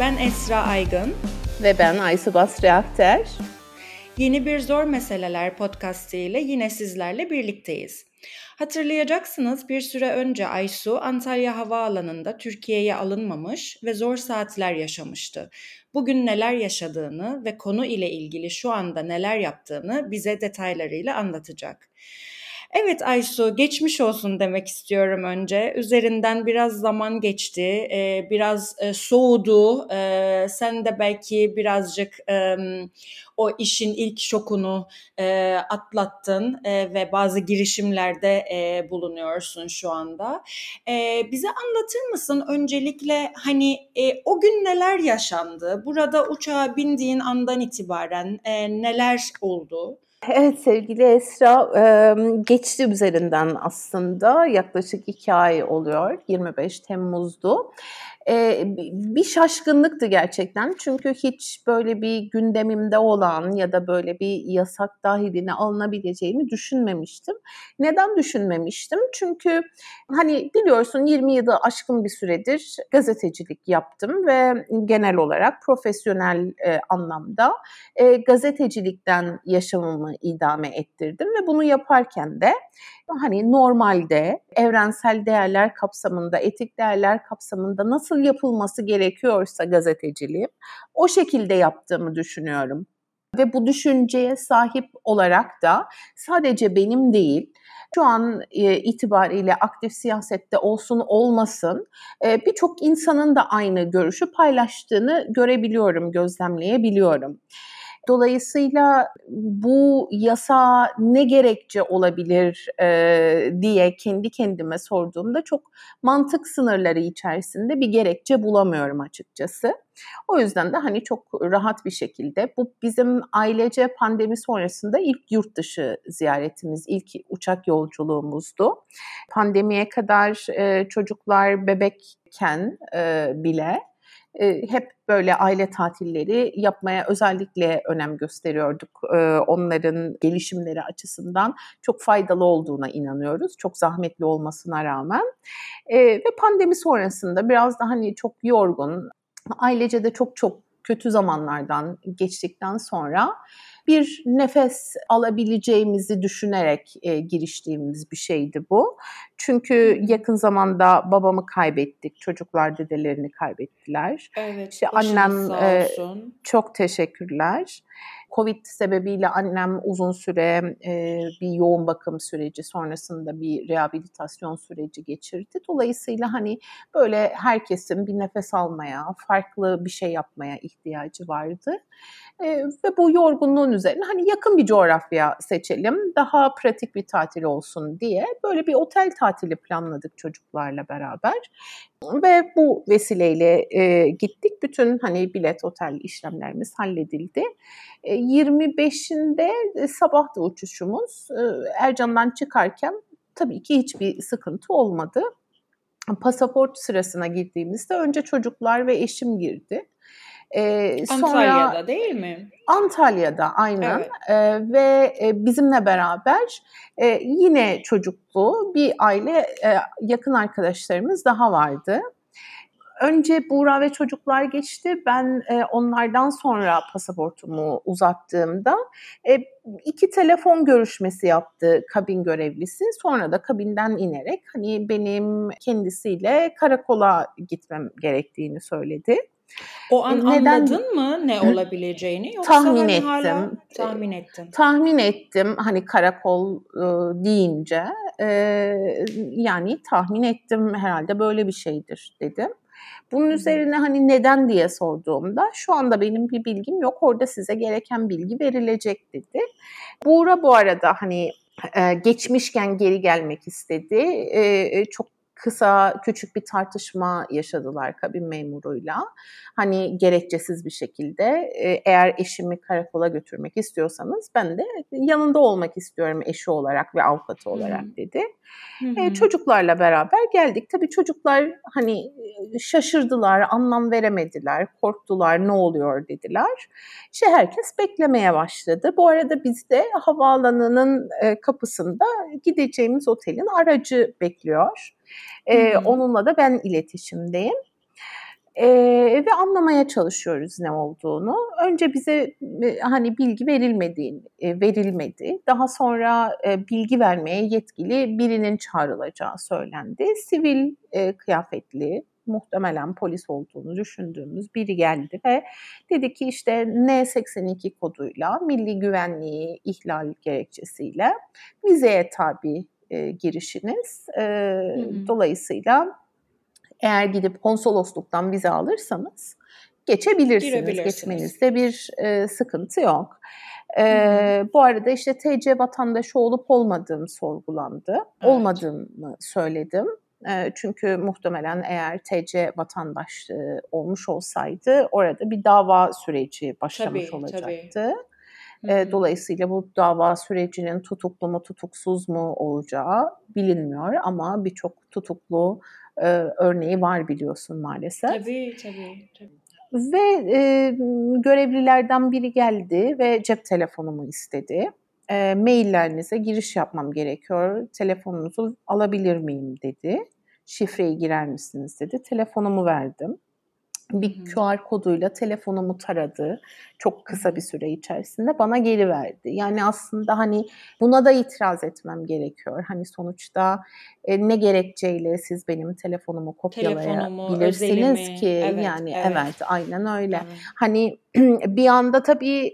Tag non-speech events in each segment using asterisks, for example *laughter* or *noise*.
Ben Esra Aygın. Ve ben Aysu Basri Akter. Yeni bir Zor Meseleler podcastı ile yine sizlerle birlikteyiz. Hatırlayacaksınız bir süre önce Aysu Antalya Havaalanı'nda Türkiye'ye alınmamış ve zor saatler yaşamıştı. Bugün neler yaşadığını ve konu ile ilgili şu anda neler yaptığını bize detaylarıyla anlatacak. Evet Aysu, geçmiş olsun demek istiyorum önce. Üzerinden biraz zaman geçti, e, biraz e, soğudu. E, sen de belki birazcık o işin ilk şokunu atlattın ve bazı girişimlerde bulunuyorsun şu anda. Bize anlatır mısın öncelikle hani o gün neler yaşandı? Burada uçağa bindiğin andan itibaren neler oldu? Evet sevgili Esra, geçti üzerinden aslında. Yaklaşık iki ay oluyor, 25 Temmuz'du e, bir şaşkınlıktı gerçekten. Çünkü hiç böyle bir gündemimde olan ya da böyle bir yasak dahiline alınabileceğimi düşünmemiştim. Neden düşünmemiştim? Çünkü hani biliyorsun 20 yılı aşkın bir süredir gazetecilik yaptım ve genel olarak profesyonel e, anlamda e, gazetecilikten yaşamımı idame ettirdim ve bunu yaparken de hani normalde evrensel değerler kapsamında, etik değerler kapsamında nasıl yapılması gerekiyorsa gazeteciliğim o şekilde yaptığımı düşünüyorum. Ve bu düşünceye sahip olarak da sadece benim değil, şu an e, itibariyle aktif siyasette olsun olmasın e, birçok insanın da aynı görüşü paylaştığını görebiliyorum, gözlemleyebiliyorum. Dolayısıyla bu yasa ne gerekçe olabilir e, diye kendi kendime sorduğumda çok mantık sınırları içerisinde bir gerekçe bulamıyorum açıkçası. O yüzden de hani çok rahat bir şekilde bu bizim ailece pandemi sonrasında ilk yurt dışı ziyaretimiz, ilk uçak yolculuğumuzdu. Pandemiye kadar e, çocuklar bebekken e, bile hep böyle aile tatilleri yapmaya özellikle önem gösteriyorduk. Onların gelişimleri açısından çok faydalı olduğuna inanıyoruz. Çok zahmetli olmasına rağmen. Ve pandemi sonrasında biraz da hani çok yorgun, ailece de çok çok kötü zamanlardan geçtikten sonra bir nefes alabileceğimizi düşünerek e, giriştiğimiz bir şeydi bu. Çünkü yakın zamanda babamı kaybettik, çocuklar dedelerini kaybettiler. Evet, işte annem e, çok teşekkürler. Covid sebebiyle annem uzun süre e, bir yoğun bakım süreci sonrasında bir rehabilitasyon süreci geçirdi. Dolayısıyla hani böyle herkesin bir nefes almaya, farklı bir şey yapmaya ihtiyacı vardı. E, ve bu yorgunluğun üzerine hani yakın bir coğrafya seçelim, daha pratik bir tatil olsun diye böyle bir otel tatili planladık çocuklarla beraber. Ve bu vesileyle e, gittik. Bütün hani bilet, otel işlemlerimiz halledildi. E, 25'inde e, sabahtı uçuşumuz. E, Ercan'dan çıkarken tabii ki hiçbir sıkıntı olmadı. Pasaport sırasına girdiğimizde önce çocuklar ve eşim girdi. Ee, Antalya'da sonra, değil mi? Antalya'da aynen evet. ee, ve e, bizimle beraber e, yine çocuklu bir aile e, yakın arkadaşlarımız daha vardı. Önce Buğra ve çocuklar geçti. Ben e, onlardan sonra pasaportumu uzattığımda e, iki telefon görüşmesi yaptı kabin görevlisi. Sonra da kabinden inerek hani benim kendisiyle karakola gitmem gerektiğini söyledi. O an Neden? anladın mı ne olabileceğini yoksa tahmin hani ettim. Hala tahmin ettim. Tahmin ettim hani karakol e, deyince e, yani tahmin ettim herhalde böyle bir şeydir dedim. Bunun üzerine hani neden diye sorduğumda şu anda benim bir bilgim yok orada size gereken bilgi verilecek dedi. Buğra bu arada hani e, geçmişken geri gelmek istedi. E, çok kısa küçük bir tartışma yaşadılar kabin memuruyla. Hani gerekçesiz bir şekilde e, eğer eşimi karakola götürmek istiyorsanız ben de yanında olmak istiyorum eşi olarak ve avukatı olarak dedi. E, çocuklarla beraber geldik. Tabii çocuklar hani e, şaşırdılar, anlam veremediler, korktular, ne oluyor dediler. İşte herkes beklemeye başladı. Bu arada biz de havaalanının kapısında gideceğimiz otelin aracı bekliyor. E, onunla da ben iletişimdeyim. e, ve anlamaya çalışıyoruz ne olduğunu. Önce bize e, hani bilgi verilmedi, e, verilmedi. Daha sonra e, bilgi vermeye yetkili birinin çağrılacağı söylendi. Sivil e, kıyafetli muhtemelen polis olduğunu düşündüğümüz biri geldi ve dedi ki işte N82 koduyla milli güvenliği ihlal gerekçesiyle vizeye tabi e, girişiniz. E, Dolayısıyla eğer gidip konsolosluktan vize alırsanız geçebilirsiniz. Geçmenizde bir e, sıkıntı yok. Ee, bu arada işte TC vatandaşı olup olmadığım sorgulandı. Evet. Olmadığımı söyledim. E, çünkü muhtemelen eğer TC vatandaşlığı olmuş olsaydı orada bir dava süreci başlamış tabii, olacaktı. Tabii. E, dolayısıyla bu dava sürecinin tutuklu mu tutuksuz mu olacağı bilinmiyor ama birçok tutuklu e, örneği var biliyorsun maalesef. Tabii tabii. tabii. Ve e, görevlilerden biri geldi ve cep telefonumu istedi. E, maillerinize giriş yapmam gerekiyor. Telefonunuzu alabilir miyim dedi. Şifreyi girer misiniz dedi. Telefonumu verdim bir QR koduyla telefonumu taradı çok kısa bir süre içerisinde bana geri verdi. Yani aslında hani buna da itiraz etmem gerekiyor. Hani sonuçta e, ne gerekçeyle siz benim telefonumu kopyalayabilirsiniz Telefonumu, ki evet, yani evet. evet aynen öyle. Evet. Hani *clears throat* bir anda tabii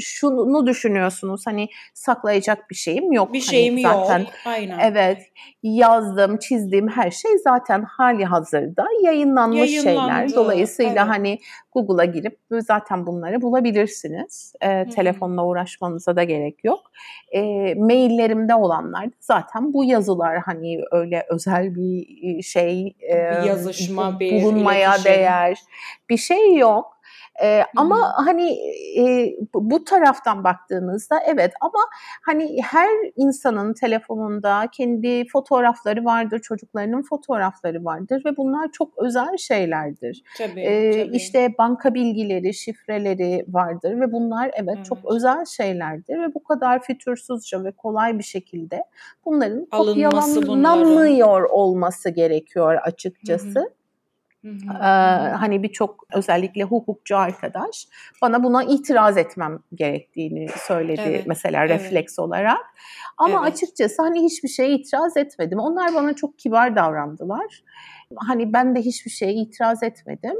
şunu düşünüyorsunuz hani saklayacak bir şeyim yok. Bir hani şeyim hani zaten, yok. Aynen. Evet yazdım, çizdiğim her şey zaten hali hazırda yayınlanmış şeyler. Dolayısıyla evet. hani Google'a girip zaten bunları bulabilirsiniz. E, telefonla uğraşmanıza da gerek yok. E, maillerimde olanlar zaten bu yazılar hani öyle özel bir şey e, bir yazışma, bir bulunmaya iletişim. değer bir şey yok. E, ama hani e, bu taraftan baktığınızda evet ama hani her insanın telefonunda kendi fotoğrafları vardır, çocuklarının fotoğrafları vardır ve bunlar çok özel şeylerdir. Tabii, e, tabii. İşte banka bilgileri, şifreleri vardır ve bunlar evet, evet çok özel şeylerdir ve bu kadar fütursuzca ve kolay bir şekilde bunların kopyalanamıyor olması gerekiyor açıkçası. Hı hı. Ee, hani birçok özellikle hukukçu arkadaş bana buna itiraz etmem gerektiğini söyledi evet, mesela evet. refleks olarak. Ama evet. açıkçası hani hiçbir şeye itiraz etmedim. Onlar bana çok kibar davrandılar. Hani ben de hiçbir şeye itiraz etmedim.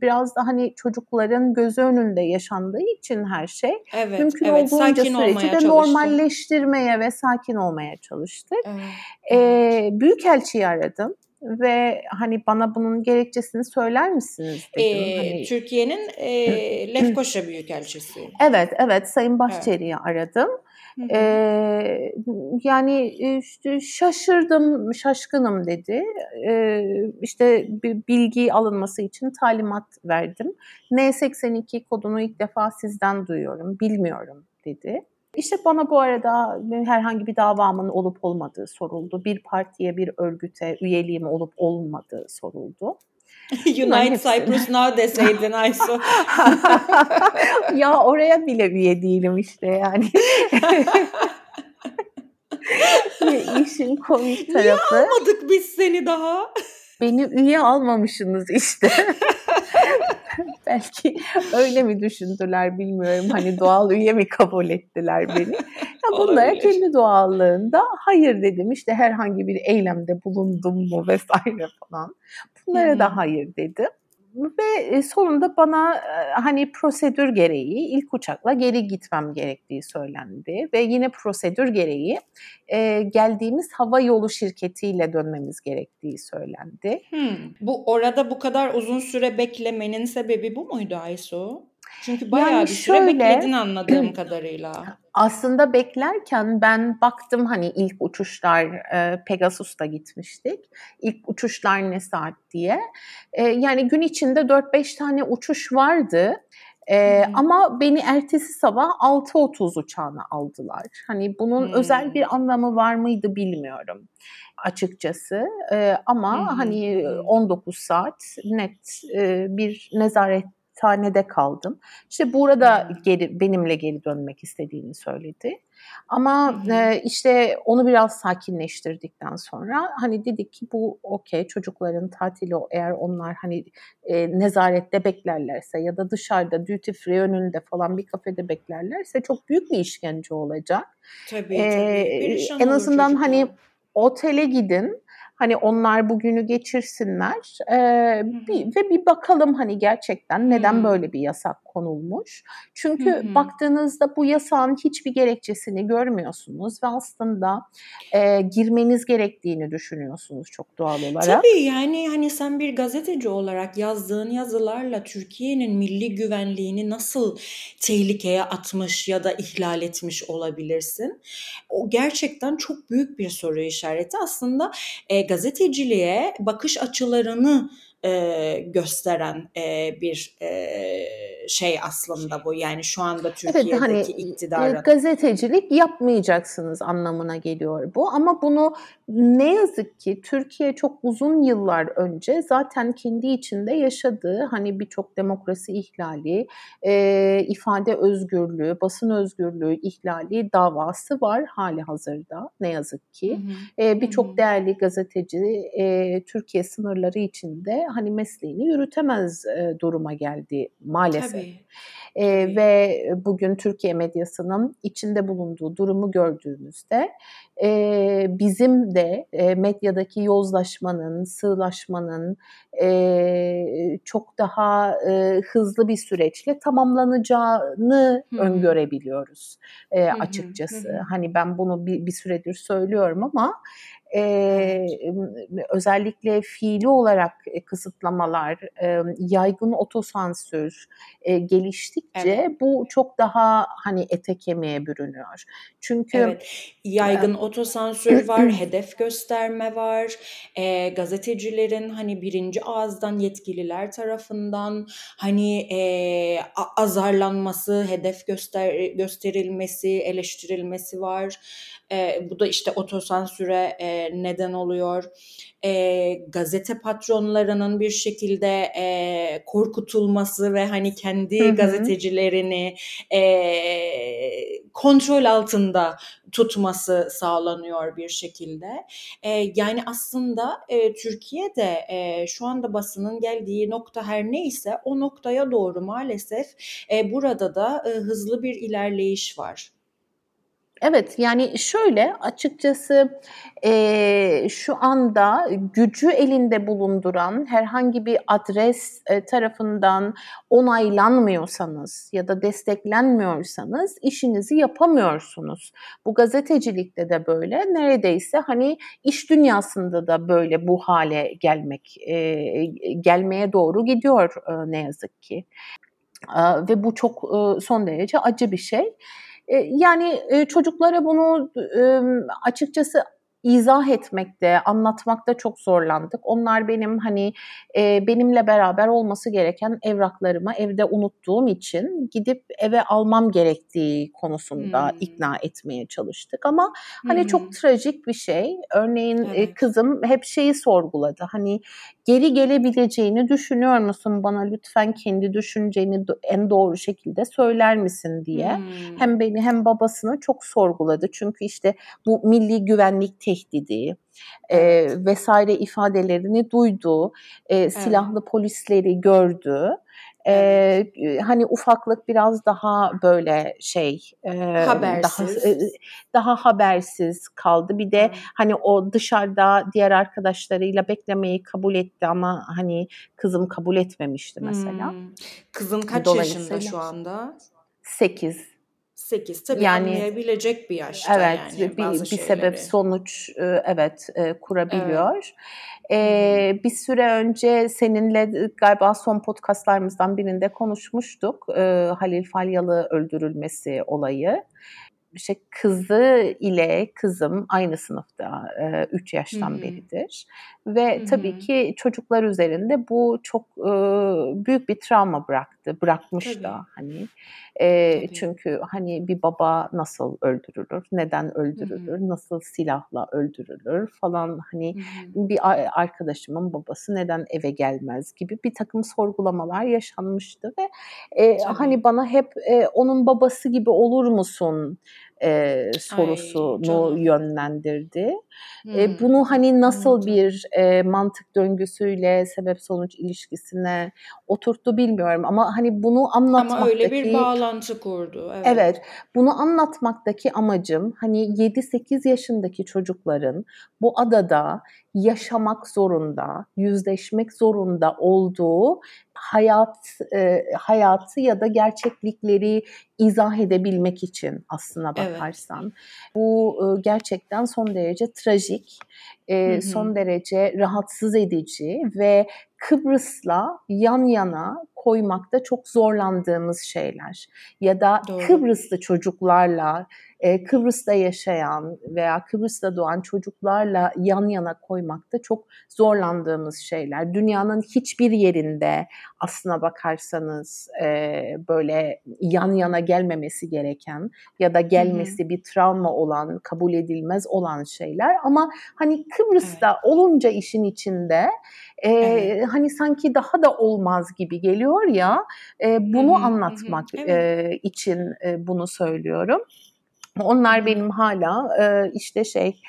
Biraz da hani çocukların gözü önünde yaşandığı için her şey evet, mümkün evet, olduğunca süreci de normalleştirmeye ve sakin olmaya çalıştık. Evet. Ee, Büyükelçiyi aradım ve hani bana bunun gerekçesini söyler misiniz dedim. Ee, hani... Türkiye'nin e, Lefkoşa Büyükelçisi. Evet, evet Sayın Bahçeli'yi evet. aradım. Ee, yani işte şaşırdım, şaşkınım dedi. Ee, işte bilgi alınması için talimat verdim. N82 kodunu ilk defa sizden duyuyorum, bilmiyorum dedi. İşte bana bu arada herhangi bir davamın olup olmadığı soruldu. Bir partiye, bir örgüte üyeliğim olup olmadığı soruldu. *laughs* Unite Cyprus Now deseydin Aysu. *laughs* ya oraya bile üye değilim işte yani. *laughs* İşin komik tarafı. Niye almadık biz seni daha? Beni üye almamışsınız işte. *laughs* Belki öyle mi düşündüler bilmiyorum. Hani doğal üye mi kabul ettiler beni? Ya bunlara kendi doğallığında hayır dedim. İşte herhangi bir eylemde bulundum mu vesaire falan. Bunlara hmm. da hayır dedim ve e, sonunda bana e, hani prosedür gereği ilk uçakla geri gitmem gerektiği söylendi ve yine prosedür gereği e, geldiğimiz hava yolu şirketiyle dönmemiz gerektiği söylendi. Hmm. Bu orada bu kadar uzun süre beklemenin sebebi bu muydu Aysu? Çünkü bayağı yani bir süre şöyle, bekledin anladığım *clears throat* kadarıyla. Aslında beklerken ben baktım hani ilk uçuşlar e, Pegasus'ta gitmiştik. İlk uçuşlar ne saat diye. E, yani gün içinde 4-5 tane uçuş vardı. Ee, hmm. Ama beni ertesi sabah 6.30 uçağına aldılar. Hani bunun hmm. özel bir anlamı var mıydı bilmiyorum açıkçası. Ee, ama hmm. hani 19 saat net e, bir nezaret hastanede kaldım. İşte burada geri benimle geri dönmek istediğini söyledi. Ama e, işte onu biraz sakinleştirdikten sonra hani dedik ki bu okey çocukların tatili eğer onlar hani e, nezarette beklerlerse ya da dışarıda duty free önünde falan bir kafede beklerlerse çok büyük bir işkence olacak. Tabii tabii. en azından hani otele gidin Hani onlar bugünü geçirsinler e, bir, ve bir bakalım hani gerçekten neden hmm. böyle bir yasak konulmuş. Çünkü hmm. baktığınızda bu yasağın hiçbir gerekçesini görmüyorsunuz ve aslında e, girmeniz gerektiğini düşünüyorsunuz çok doğal olarak. Tabii yani hani sen bir gazeteci olarak yazdığın yazılarla Türkiye'nin milli güvenliğini nasıl tehlikeye atmış ya da ihlal etmiş olabilirsin? O gerçekten çok büyük bir soru işareti. Aslında e, gazeteciliğe bakış açılarını e, gösteren e, bir e, şey aslında bu. Yani şu anda Türkiye'deki evet, hani, iktidarın. Gazetecilik yapmayacaksınız anlamına geliyor bu. Ama bunu ne yazık ki Türkiye çok uzun yıllar önce zaten kendi içinde yaşadığı hani birçok demokrasi ihlali, e, ifade özgürlüğü, basın özgürlüğü ihlali davası var hali hazırda ne yazık ki. E, birçok değerli gazeteci e, Türkiye sınırları içinde hani mesleğini yürütemez e, duruma geldi maalesef. Tabii. E, ve bugün Türkiye medyasının içinde bulunduğu durumu gördüğümüzde e, bizim de e, medyadaki yozlaşmanın, sığlaşmanın e, çok daha e, hızlı bir süreçle tamamlanacağını Hı-hı. öngörebiliyoruz e, açıkçası. Hı-hı. Hani ben bunu bir, bir süredir söylüyorum ama e, özellikle fiili olarak kısıtlamalar, e, yaygın otosansür e, geliştikçe evet. bu çok daha hani ete kemiğe bürünüyor. Çünkü evet. yaygın e, otosansür *clears throat* var, hedef gösterme var, e, gazetecilerin hani birinci ağızdan yetkililer tarafından hani e, azarlanması, hedef göster gösterilmesi, eleştirilmesi var. E, bu da işte otosansüre e, neden oluyor. E, gazete patronlarının bir şekilde e, korkutulması ve hani kendi hı hı. gazetecilerini e, kontrol altında tutması sağlanıyor bir şekilde. E, yani aslında e, Türkiye'de e, şu anda basının geldiği nokta her neyse o noktaya doğru maalesef e, burada da e, hızlı bir ilerleyiş var. Evet yani şöyle açıkçası e, şu anda gücü elinde bulunduran herhangi bir adres e, tarafından onaylanmıyorsanız ya da desteklenmiyorsanız işinizi yapamıyorsunuz. Bu gazetecilikte de böyle neredeyse hani iş dünyasında da böyle bu hale gelmek e, gelmeye doğru gidiyor e, ne yazık ki. E, ve bu çok e, son derece acı bir şey. Yani çocuklara bunu açıkçası izah etmekte, anlatmakta çok zorlandık. Onlar benim hani e, benimle beraber olması gereken evraklarımı evde unuttuğum için gidip eve almam gerektiği konusunda hmm. ikna etmeye çalıştık. Ama hani hmm. çok trajik bir şey. Örneğin evet. e, kızım hep şeyi sorguladı. Hani geri gelebileceğini düşünüyor musun? Bana lütfen kendi düşünceni en doğru şekilde söyler misin diye. Hmm. Hem beni hem babasını çok sorguladı. Çünkü işte bu milli güvenlik tehdidi e, vesaire ifadelerini duydu. E, silahlı evet. polisleri gördü. Ee, hani ufaklık biraz daha böyle şey e, habersiz. daha daha habersiz kaldı. Bir de evet. hani o dışarıda diğer arkadaşlarıyla beklemeyi kabul etti ama hani kızım kabul etmemişti mesela. Hmm. Kızın kaç yaşında şu anda? 8. 8 tabii yani, anlayabilecek bir yaşta evet, yani bir, bir sebep sonuç e, evet e, kurabiliyor. Evet. Ee, bir süre önce seninle galiba son podcastlarımızdan birinde konuşmuştuk. Ee, Halil Falyalı öldürülmesi olayı işte kızı ile kızım aynı sınıfta 3 yaştan Hı-hı. beridir ve Hı-hı. tabii ki çocuklar üzerinde bu çok e, büyük bir travma bıraktı bırakmış tabii. da hani e, çünkü hani bir baba nasıl öldürülür neden öldürülür Hı-hı. nasıl silahla öldürülür falan hani Hı-hı. bir arkadaşımın babası neden eve gelmez gibi bir takım sorgulamalar yaşanmıştı ve e, hani bana hep e, onun babası gibi olur musun e, sorusunu Ay, yönlendirdi. Hmm. E, bunu hani nasıl Anladım. bir e, mantık döngüsüyle sebep sonuç ilişkisine oturttu bilmiyorum ama hani bunu anlatmaktaki Ama öyle bir bağlantı kurdu. Evet. Evet, bunu anlatmaktaki amacım hani 7-8 yaşındaki çocukların bu adada yaşamak zorunda, yüzleşmek zorunda olduğu hayat e, hayatı ya da gerçeklikleri izah edebilmek için aslına Evet. bakarsan. Bu e, gerçekten son derece trajik, e, Hı hı. son derece rahatsız edici ve Kıbrıs'la yan yana koymakta çok zorlandığımız şeyler. Ya da Doğru. Kıbrıslı çocuklarla, e, Kıbrıs'ta yaşayan veya Kıbrıs'ta doğan çocuklarla yan yana koymakta çok zorlandığımız şeyler. Dünyanın hiçbir yerinde aslına bakarsanız e, böyle yan yana gelmemesi gereken ya da gelmesi bir travma olan, kabul edilmez olan şeyler. Ama hani Kıbrıs'ta olunca işin içinde e, Evet. hani sanki daha da olmaz gibi geliyor ya. E, bunu hı. anlatmak Evet. e, için e, bunu söylüyorum. Onlar benim hala e, işte şey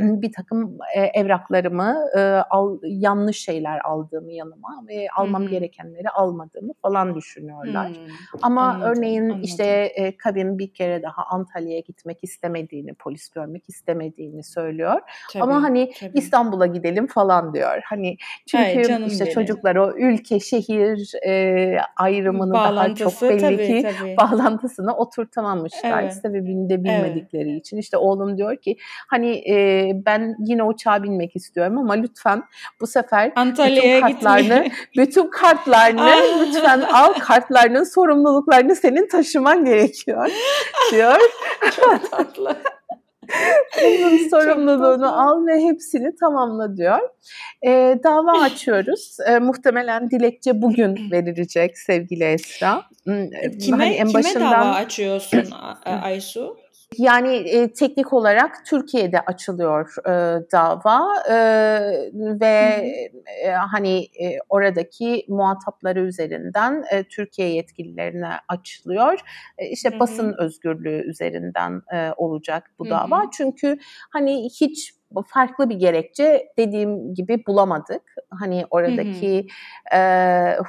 bir takım e, evraklarımı e, al, yanlış şeyler aldığımı yanıma ve almam hı. gerekenleri almadığımı falan düşünüyorlar. Hmm. Ama Anladım, örneğin anladım. işte Kabin bir kere daha Antalya'ya gitmek istemediğini, polis görmek istemediğini söylüyor. Tabii, Ama hani tabii. İstanbul'a gidelim falan diyor. Hani çünkü Ay, işte benim. çocuklar o ülke şehir e, ayrımını daha çok belli tabii ki tabii. *laughs* bağlantısını oturtamamışlar Evet. sebebini de Evet. bilmedikleri için. İşte oğlum diyor ki hani e, ben yine uçağa binmek istiyorum ama lütfen bu sefer Antalya'ya bütün kartlarını gitmeyi. *laughs* bütün kartlarını Ah. lütfen al kartlarının sorumluluklarını senin taşıman gerekiyor diyor. Çok tatlı. Bunun sorumluluğunu al ve hepsini tamamla diyor. Ee, dava açıyoruz. Ee, muhtemelen dilekçe bugün *clears throat* verilecek sevgili Esra. Hmm, Kime, hani en kime başından dava açıyorsun Aysu? Yani e, teknik olarak Türkiye'de açılıyor e, dava e, ve e, hani e, oradaki muhatapları üzerinden e, Türkiye yetkililerine açılıyor. E, işte Hı hı. basın özgürlüğü üzerinden e, olacak bu dava. hı. Çünkü hani hiç farklı bir gerekçe dediğim gibi bulamadık. Hani Hı hı. oradaki e,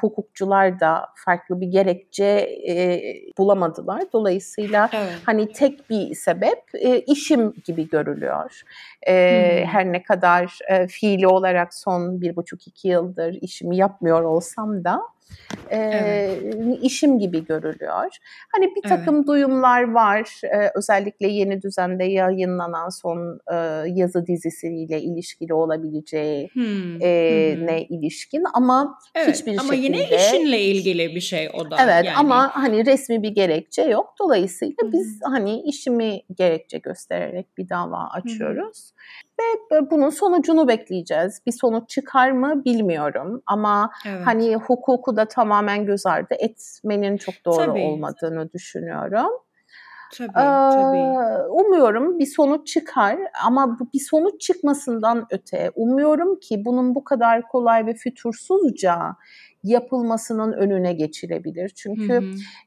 hukukçular da farklı bir gerekçe e, bulamadılar. Dolayısıyla Evet. hani tek bir sebep e, işim gibi görülüyor. E, Hı hı. her ne kadar e, fiili olarak son bir buçuk iki yıldır işimi yapmıyor olsam da e, Evet. işim gibi görülüyor. Hani bir Evet. takım duyumlar var. E, özellikle yeni düzende yayınlanan son e, yazı dizisiyle ilişkili olabileceği Hmm, e, hı. ne ilişkin ama Evet hiçbir ama yine şekilde işinle ilgili bir şey o da Evet yani. ama hani resmi bir gerekçe yok. Dolayısıyla hı. biz hani işimi gerekçe göstererek bir dava açıyoruz. Ve bunun sonucunu bekleyeceğiz. Bir sonuç çıkar mı bilmiyorum ama Evet. hani hukuku da tamamen göz ardı etmenin çok doğru Tabii. olmadığını düşünüyorum. Tabii, Ee, tabii. umuyorum bir sonuç çıkar ama bir sonuç çıkmasından öte umuyorum ki bunun bu kadar kolay ve fütursuzca yapılmasının önüne geçilebilir. Hı Çünkü hı.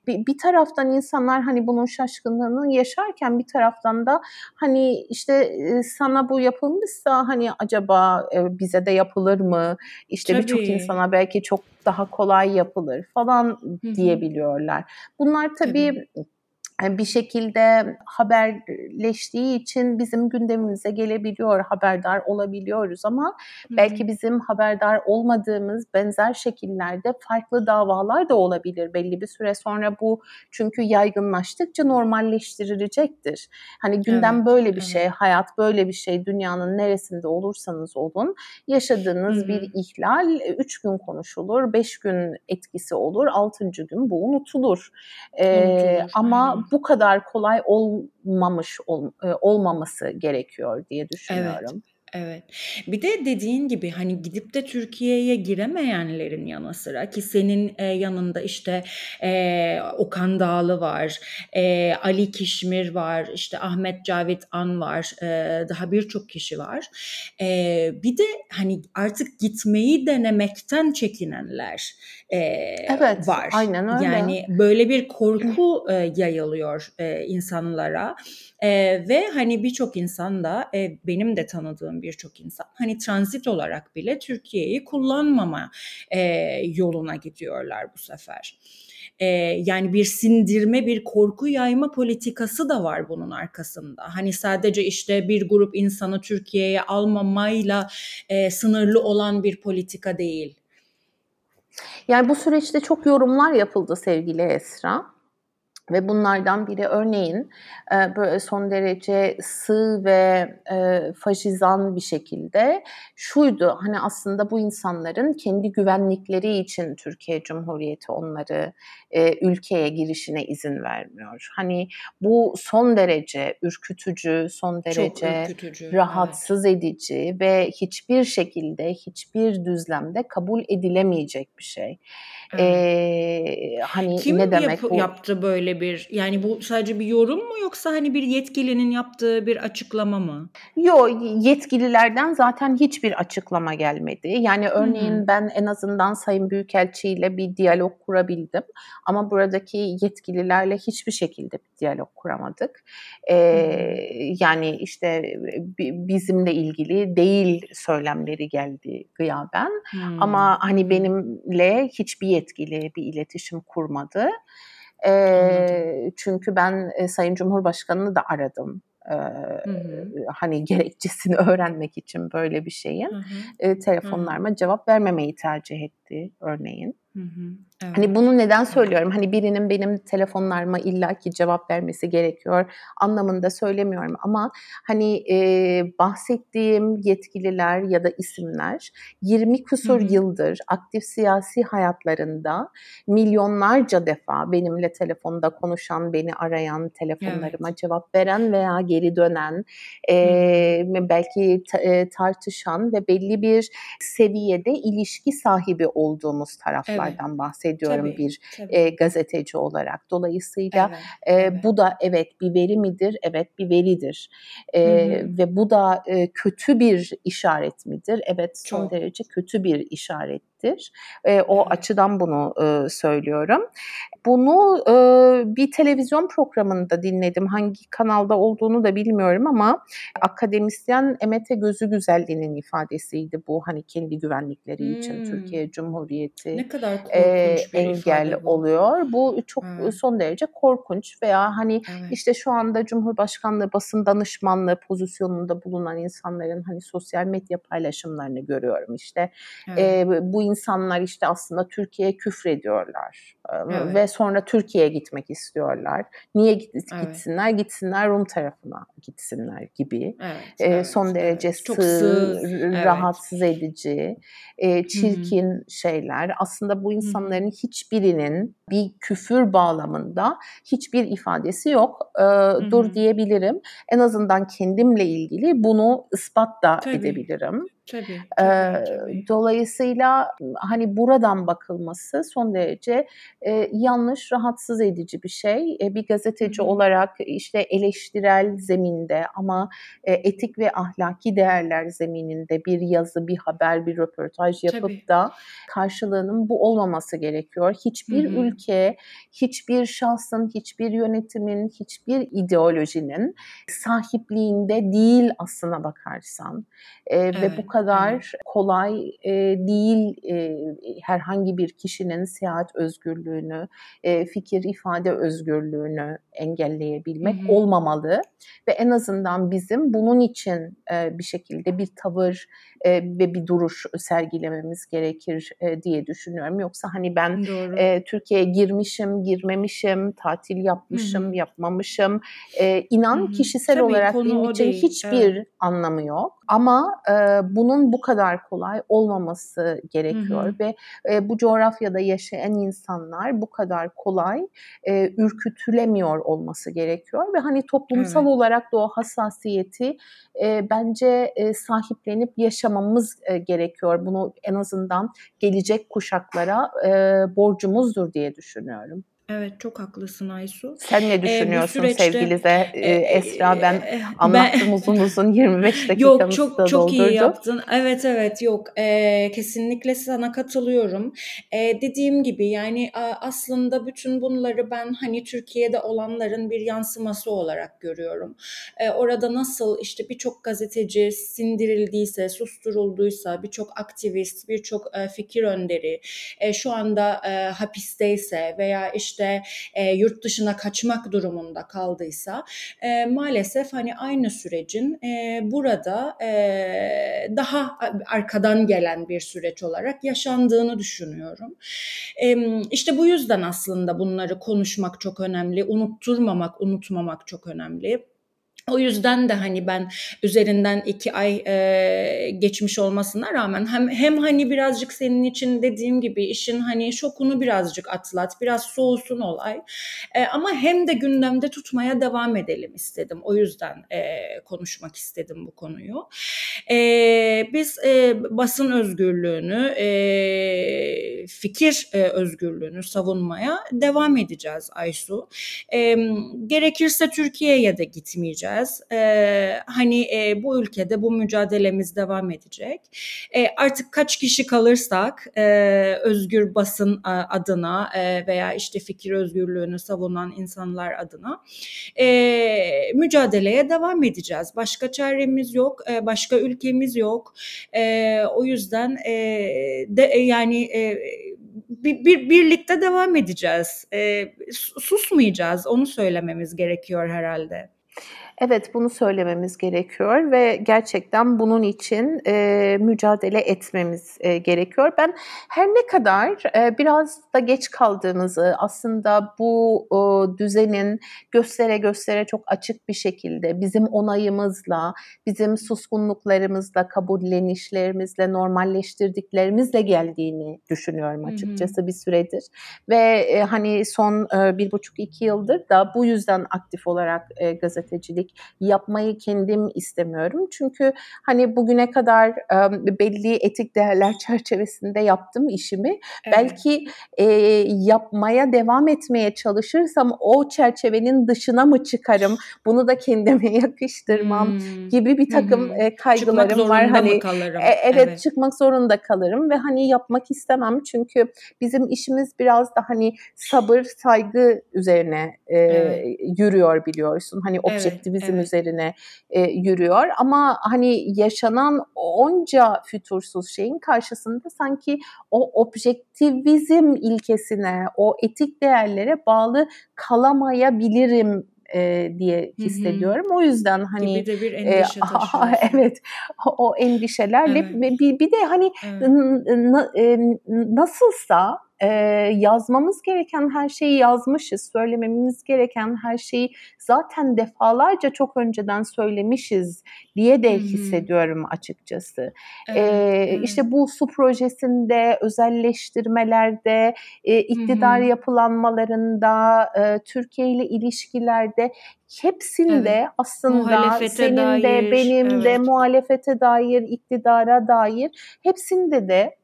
bir, bir taraftan insanlar hani bunun şaşkınlığını yaşarken bir taraftan da hani işte e, sana bu yapılmışsa hani acaba e, bize de yapılır mı? İşte birçok insana belki çok daha kolay yapılır falan Hı hı. diyebiliyorlar. Bunlar tabii Tabii. E, bir şekilde haberleştiği için bizim gündemimize gelebiliyor, haberdar olabiliyoruz ama belki bizim haberdar olmadığımız benzer şekillerde farklı davalar da olabilir. Belli bir süre sonra bu çünkü yaygınlaştıkça normalleştirilecektir. Hani gündem Evet, böyle bir evet. şey, hayat böyle bir şey, dünyanın neresinde olursanız olun yaşadığınız hı. bir ihlal 3 gün konuşulur, 5 gün etkisi olur, 6. gün bu unutulur. Ee, Unutulur. ama. Bu kadar kolay olmamış ol, e, olmaması gerekiyor diye düşünüyorum. Evet. Bir de dediğin gibi hani gidip de Türkiye'ye giremeyenlerin yanı sıra ki senin e, yanında işte e, Okan Dağlı var, e, Ali Kişmir var, işte Ahmet Cavit An var, e, daha birçok kişi var. E, bir de hani artık gitmeyi denemekten çekinenler e, evet, var. Aynen öyle. Yani böyle bir korku e, yayılıyor e, insanlara. E, ve hani birçok insan da e, benim de tanıdığım birçok insan hani transit olarak bile Türkiye'yi kullanmama e, yoluna gidiyorlar bu sefer. E, yani bir sindirme, bir korku yayma politikası da var bunun arkasında. Hani sadece işte bir grup insanı Türkiye'ye almamayla e, sınırlı olan bir politika değil. Yani bu süreçte çok yorumlar yapıldı sevgili Esra. Ve bunlardan biri örneğin e, böyle son derece sığ ve e, faşizan bir şekilde şuydu. Hani aslında bu insanların kendi güvenlikleri için Türkiye Cumhuriyeti onları e, ülkeye girişine izin vermiyor. Hani bu son derece ürkütücü, son derece ürkütücü, rahatsız evet. edici ve hiçbir şekilde hiçbir düzlemde kabul edilemeyecek bir şey. Evet. Ee, hani Kim ne demek yap- bu? yaptı böyle bir yani bu sadece bir yorum mu yoksa hani bir yetkilinin yaptığı bir açıklama mı? Yok yetkililerden zaten hiçbir açıklama gelmedi. Yani örneğin Hı-hı. ben en azından Sayın Büyükelçi ile bir diyalog kurabildim ama buradaki yetkililerle hiçbir şekilde bir diyalog kuramadık. Ee, yani işte bizimle ilgili değil söylemleri geldi gıyaben hmm. ama hani benimle hiçbir yetkili bir iletişim kurmadı. E, çünkü ben e, Sayın Cumhurbaşkanı'nı da aradım. E, hı hı. Hani *laughs* gerekçesini öğrenmek için böyle bir şeyin. Hı hı. E, telefonlarıma hı. cevap vermemeyi tercih etti örneğin. Hı hı. Evet. Hani bunu neden söylüyorum? Hani birinin benim telefonlarıma illaki cevap vermesi gerekiyor anlamında söylemiyorum ama hani e, bahsettiğim yetkililer ya da isimler 20 kusur Hı-hı. yıldır aktif siyasi hayatlarında milyonlarca defa benimle telefonda konuşan, beni arayan, telefonlarıma evet. cevap veren veya geri dönen, e, belki ta, e, tartışan ve belli bir seviyede ilişki sahibi olduğumuz taraflardan evet. bahsediyorum bahsediyorum tabii, bir tabii. E, gazeteci olarak. Dolayısıyla evet, e, evet. bu da evet bir veri midir? Evet bir veridir. E, ve bu da e, kötü bir işaret midir? Evet son Çok. derece kötü bir işarettir. E, o açıdan bunu e, söylüyorum. Bunu e, bir televizyon programında dinledim. Hangi kanalda olduğunu da bilmiyorum ama akademisyen Emete Gözü Güzelliğinin ifadesiydi bu. Hani kendi güvenlikleri hmm. için Türkiye Cumhuriyeti ne kadar e, engel bu. oluyor. Bu çok evet. son derece korkunç veya hani evet. işte şu anda Cumhurbaşkanlığı basın danışmanlığı pozisyonunda bulunan insanların hani sosyal medya paylaşımlarını görüyorum. İşte evet. e, bu insanlar işte aslında Türkiye'ye küfrediyorlar evet. ve sonra Türkiye'ye gitmek istiyorlar. Niye git, evet. gitsinler? Gitsinler Rum tarafına gitsinler gibi. Evet, e, evet, son derece evet. sığ, sığ rahatsız evet. edici, e, çirkin Hı-hı. şeyler. Aslında bu insanların Hı-hı. hiçbirinin bir küfür bağlamında hiçbir ifadesi yok. E, dur diyebilirim. En azından kendimle ilgili bunu ispat da Tabii. edebilirim. Tabii, tabii, tabii. Dolayısıyla hani buradan bakılması son derece e, yanlış, rahatsız edici bir şey. E, bir gazeteci Hı-hı. olarak işte eleştirel zeminde ama e, etik ve ahlaki değerler zemininde bir yazı, bir haber, bir röportaj yapıp tabii. da karşılığının bu olmaması gerekiyor. Hiçbir Hı-hı. ülke, hiçbir şahsın, hiçbir yönetimin, hiçbir ideolojinin sahipliğinde değil aslına bakarsan. E, evet. Ve bu kadar kadar kolay e, değil e, herhangi bir kişinin seyahat özgürlüğünü, e, fikir ifade özgürlüğünü engelleyebilmek hı hı. olmamalı ve en azından bizim bunun için e, bir şekilde bir tavır e, ve bir duruş sergilememiz gerekir e, diye düşünüyorum. Yoksa hani ben e, Türkiye'ye girmişim, girmemişim, tatil yapmışım, Hı-hı. yapmamışım. E, inan Hı-hı. kişisel Tabii, olarak benim için hiçbir evet. anlamı yok. Ama e, bunun bu kadar kolay olmaması gerekiyor hı hı. ve e, bu coğrafyada yaşayan insanlar bu kadar kolay e, ürkütülemiyor olması gerekiyor ve hani toplumsal evet. olarak da o hassasiyeti e, bence e, sahiplenip yaşamamız e, gerekiyor. Bunu en azından gelecek kuşaklara e, borcumuzdur diye düşünüyorum. Evet çok haklısın Aysu. Sen ne düşünüyorsun ee, süreçte, sevgili de e, Esra? Ben e, anlattım ben, uzun uzun *laughs* 25 dakikamızı yok, çok, da çok iyi yaptın. Evet evet yok e, kesinlikle sana katılıyorum. E, dediğim gibi yani aslında bütün bunları ben hani Türkiye'de olanların bir yansıması olarak görüyorum. E, orada nasıl işte birçok gazeteci sindirildiyse, susturulduysa, birçok aktivist, birçok e, fikir önderi e, şu anda e, hapisteyse veya işte işte e, yurt dışına kaçmak durumunda kaldıysa e, maalesef hani aynı sürecin e, burada e, daha arkadan gelen bir süreç olarak yaşandığını düşünüyorum. E, işte bu yüzden aslında bunları konuşmak çok önemli, unutturmamak, unutmamak çok önemli. O yüzden de hani ben üzerinden iki ay e, geçmiş olmasına rağmen hem hem hani birazcık senin için dediğim gibi işin hani şokunu birazcık atlat, biraz soğusun olay. E, ama hem de gündemde tutmaya devam edelim istedim. O yüzden e, konuşmak istedim bu konuyu. E, biz e, basın özgürlüğünü, e, fikir e, özgürlüğünü savunmaya devam edeceğiz Aysu. E, gerekirse Türkiye'ye de gitmeyeceğiz edeceğiz. E, hani e, bu ülkede bu mücadelemiz devam edecek. E, artık kaç kişi kalırsak e, özgür basın adına e, veya işte fikir özgürlüğünü savunan insanlar adına e, mücadeleye devam edeceğiz. Başka çaremiz yok, e, başka ülkemiz yok. E, o yüzden e, de yani e, bir, bir birlikte devam edeceğiz. E, susmayacağız. Onu söylememiz gerekiyor herhalde. Evet bunu söylememiz gerekiyor ve gerçekten bunun için e, mücadele etmemiz e, gerekiyor. Ben her ne kadar e, biraz da geç kaldığımızı aslında bu e, düzenin göstere göstere çok açık bir şekilde bizim onayımızla, bizim suskunluklarımızla, kabullenişlerimizle, normalleştirdiklerimizle geldiğini düşünüyorum açıkçası hı hı. bir süredir. Ve e, hani son e, bir buçuk iki yıldır da bu yüzden aktif olarak e, gazetecilik yapmayı kendim istemiyorum. Çünkü hani bugüne kadar e, belli etik değerler *laughs* çerçevesinde yaptım işimi. Evet. Belki e, yapmaya devam etmeye çalışırsam o çerçevenin dışına mı çıkarım? Bunu da kendime *laughs* yakıştırmam hmm. gibi bir takım hmm. e, kaygılarım var. Hani kalırım? E, evet, evet çıkmak zorunda kalırım ve hani yapmak istemem çünkü bizim işimiz biraz da hani sabır, saygı üzerine e, evet. yürüyor biliyorsun. Hani objektivizm bizim evet. üzerine e, yürüyor. Ama hani yaşanan onca fütursuz şeyin karşısında sanki o objektivizm ilkesine, o etik değerlere bağlı kalamayabilirim e, diye hissediyorum. Hı hı. O yüzden hani gibi de bir endişe e, *laughs* evet o, o endişelerle evet. bir, bir de hani evet. n, n, nasılsa e, yazmamız gereken her şeyi yazmışız, söylememiz gereken her şeyi zaten defalarca çok önceden söylemişiz diye de hissediyorum açıkçası. Evet, ee, evet. İşte bu su projesinde, özelleştirmelerde, e, iktidar Hı-hı. yapılanmalarında, e, Türkiye ile ilişkilerde hepsinde evet. aslında muhalefete senin dair, de benim evet. de muhalefete dair, iktidara dair hepsinde de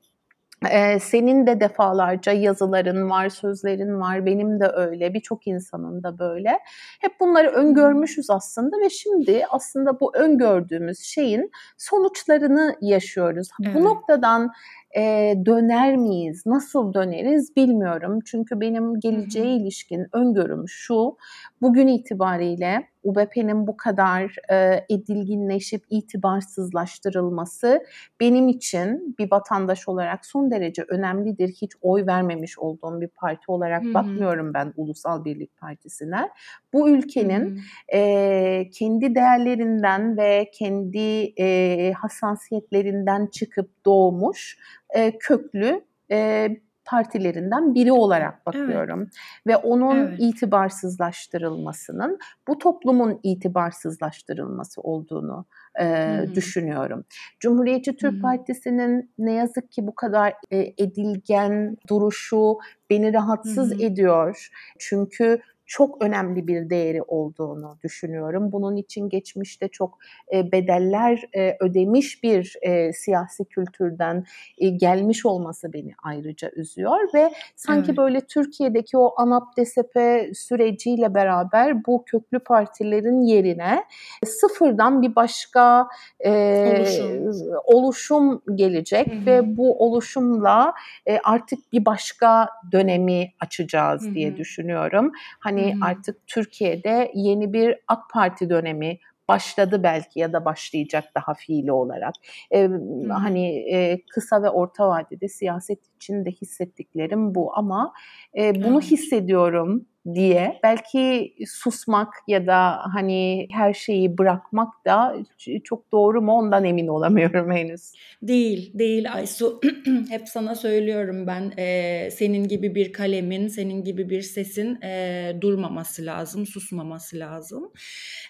ee, senin de defalarca yazıların var, sözlerin var, benim de öyle, birçok insanın da böyle. Hep bunları öngörmüşüz aslında ve şimdi aslında bu öngördüğümüz şeyin sonuçlarını yaşıyoruz. Evet. Bu noktadan e, döner miyiz, nasıl döneriz bilmiyorum. Çünkü benim geleceğe ilişkin öngörüm şu, bugün itibariyle UBP'nin bu kadar e, edilginleşip itibarsızlaştırılması benim için bir vatandaş olarak son derece önemlidir. Hiç oy vermemiş olduğum bir parti olarak Hı-hı. bakmıyorum ben Ulusal Birlik Partisi'ne. Bu ülkenin e, kendi değerlerinden ve kendi e, hassasiyetlerinden çıkıp doğmuş e, köklü e, partilerinden biri olarak bakıyorum. Evet. Ve onun evet. itibarsızlaştırılmasının bu toplumun itibarsızlaştırılması olduğunu e, düşünüyorum. Cumhuriyetçi Türk hmm. Partisi'nin ne yazık ki bu kadar e, edilgen duruşu beni rahatsız hmm. ediyor. Çünkü çok önemli bir değeri olduğunu düşünüyorum. Bunun için geçmişte çok e, bedeller e, ödemiş bir e, siyasi kültürden gelmiş olması beni ayrıca üzüyor ve sanki evet. böyle Türkiye'deki o ANAP DSP süreciyle beraber bu köklü partilerin yerine sıfırdan bir başka oluşum. oluşum gelecek Hı-hı. ve bu oluşumla artık bir başka dönemi açacağız Hı-hı. diye düşünüyorum. Hani Hani hmm. artık Türkiye'de yeni bir AK Parti dönemi başladı belki ya da başlayacak daha fiili olarak. Ee, hmm. Hani e, kısa ve orta vadede siyaset için de hissettiklerim bu ama e, bunu hmm. hissediyorum diye belki susmak ya da hani her şeyi bırakmak da çok doğru mu ondan emin olamıyorum henüz. Değil, değil Aysu. *clears throat* Hep sana söylüyorum ben e, senin gibi bir kalemin, senin gibi bir sesin e, durmaması lazım, susmaması lazım.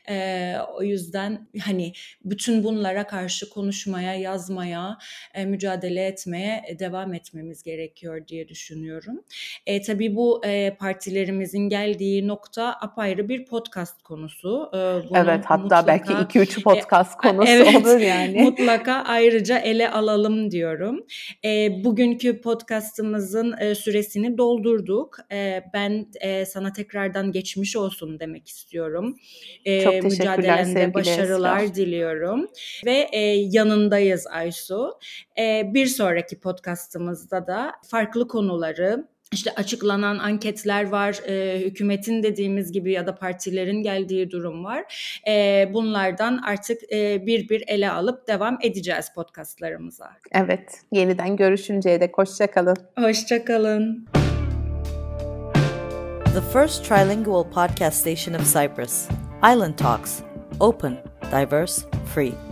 E, o yüzden hani bütün bunlara karşı konuşmaya, yazmaya, e, mücadele etmeye devam etmemiz gerekiyor diye düşünüyorum. E, tabii bu e, partilerimizin geldiği nokta apayrı bir podcast konusu. Ee, evet hatta mutlaka, belki 2-3 podcast e, *laughs* konusu evet, olur yani. *laughs* Mutlaka ayrıca ele alalım diyorum. E, bugünkü podcastımızın e, süresini doldurduk. E, ben e, sana tekrardan geçmiş olsun demek istiyorum. E, Çok teşekkürler Mücadelende başarılar Esra. diliyorum. Ve e, yanındayız Aysu. E, bir sonraki podcastımızda da farklı konuları işte açıklanan anketler var, e, hükümetin dediğimiz gibi ya da partilerin geldiği durum var. E, bunlardan artık e, bir bir ele alıp devam edeceğiz podcastlarımıza. Evet, yeniden görüşünceye dek hoşçakalın. Hoşçakalın. The first trilingual podcast station of Cyprus, Island Talks, open, diverse, free.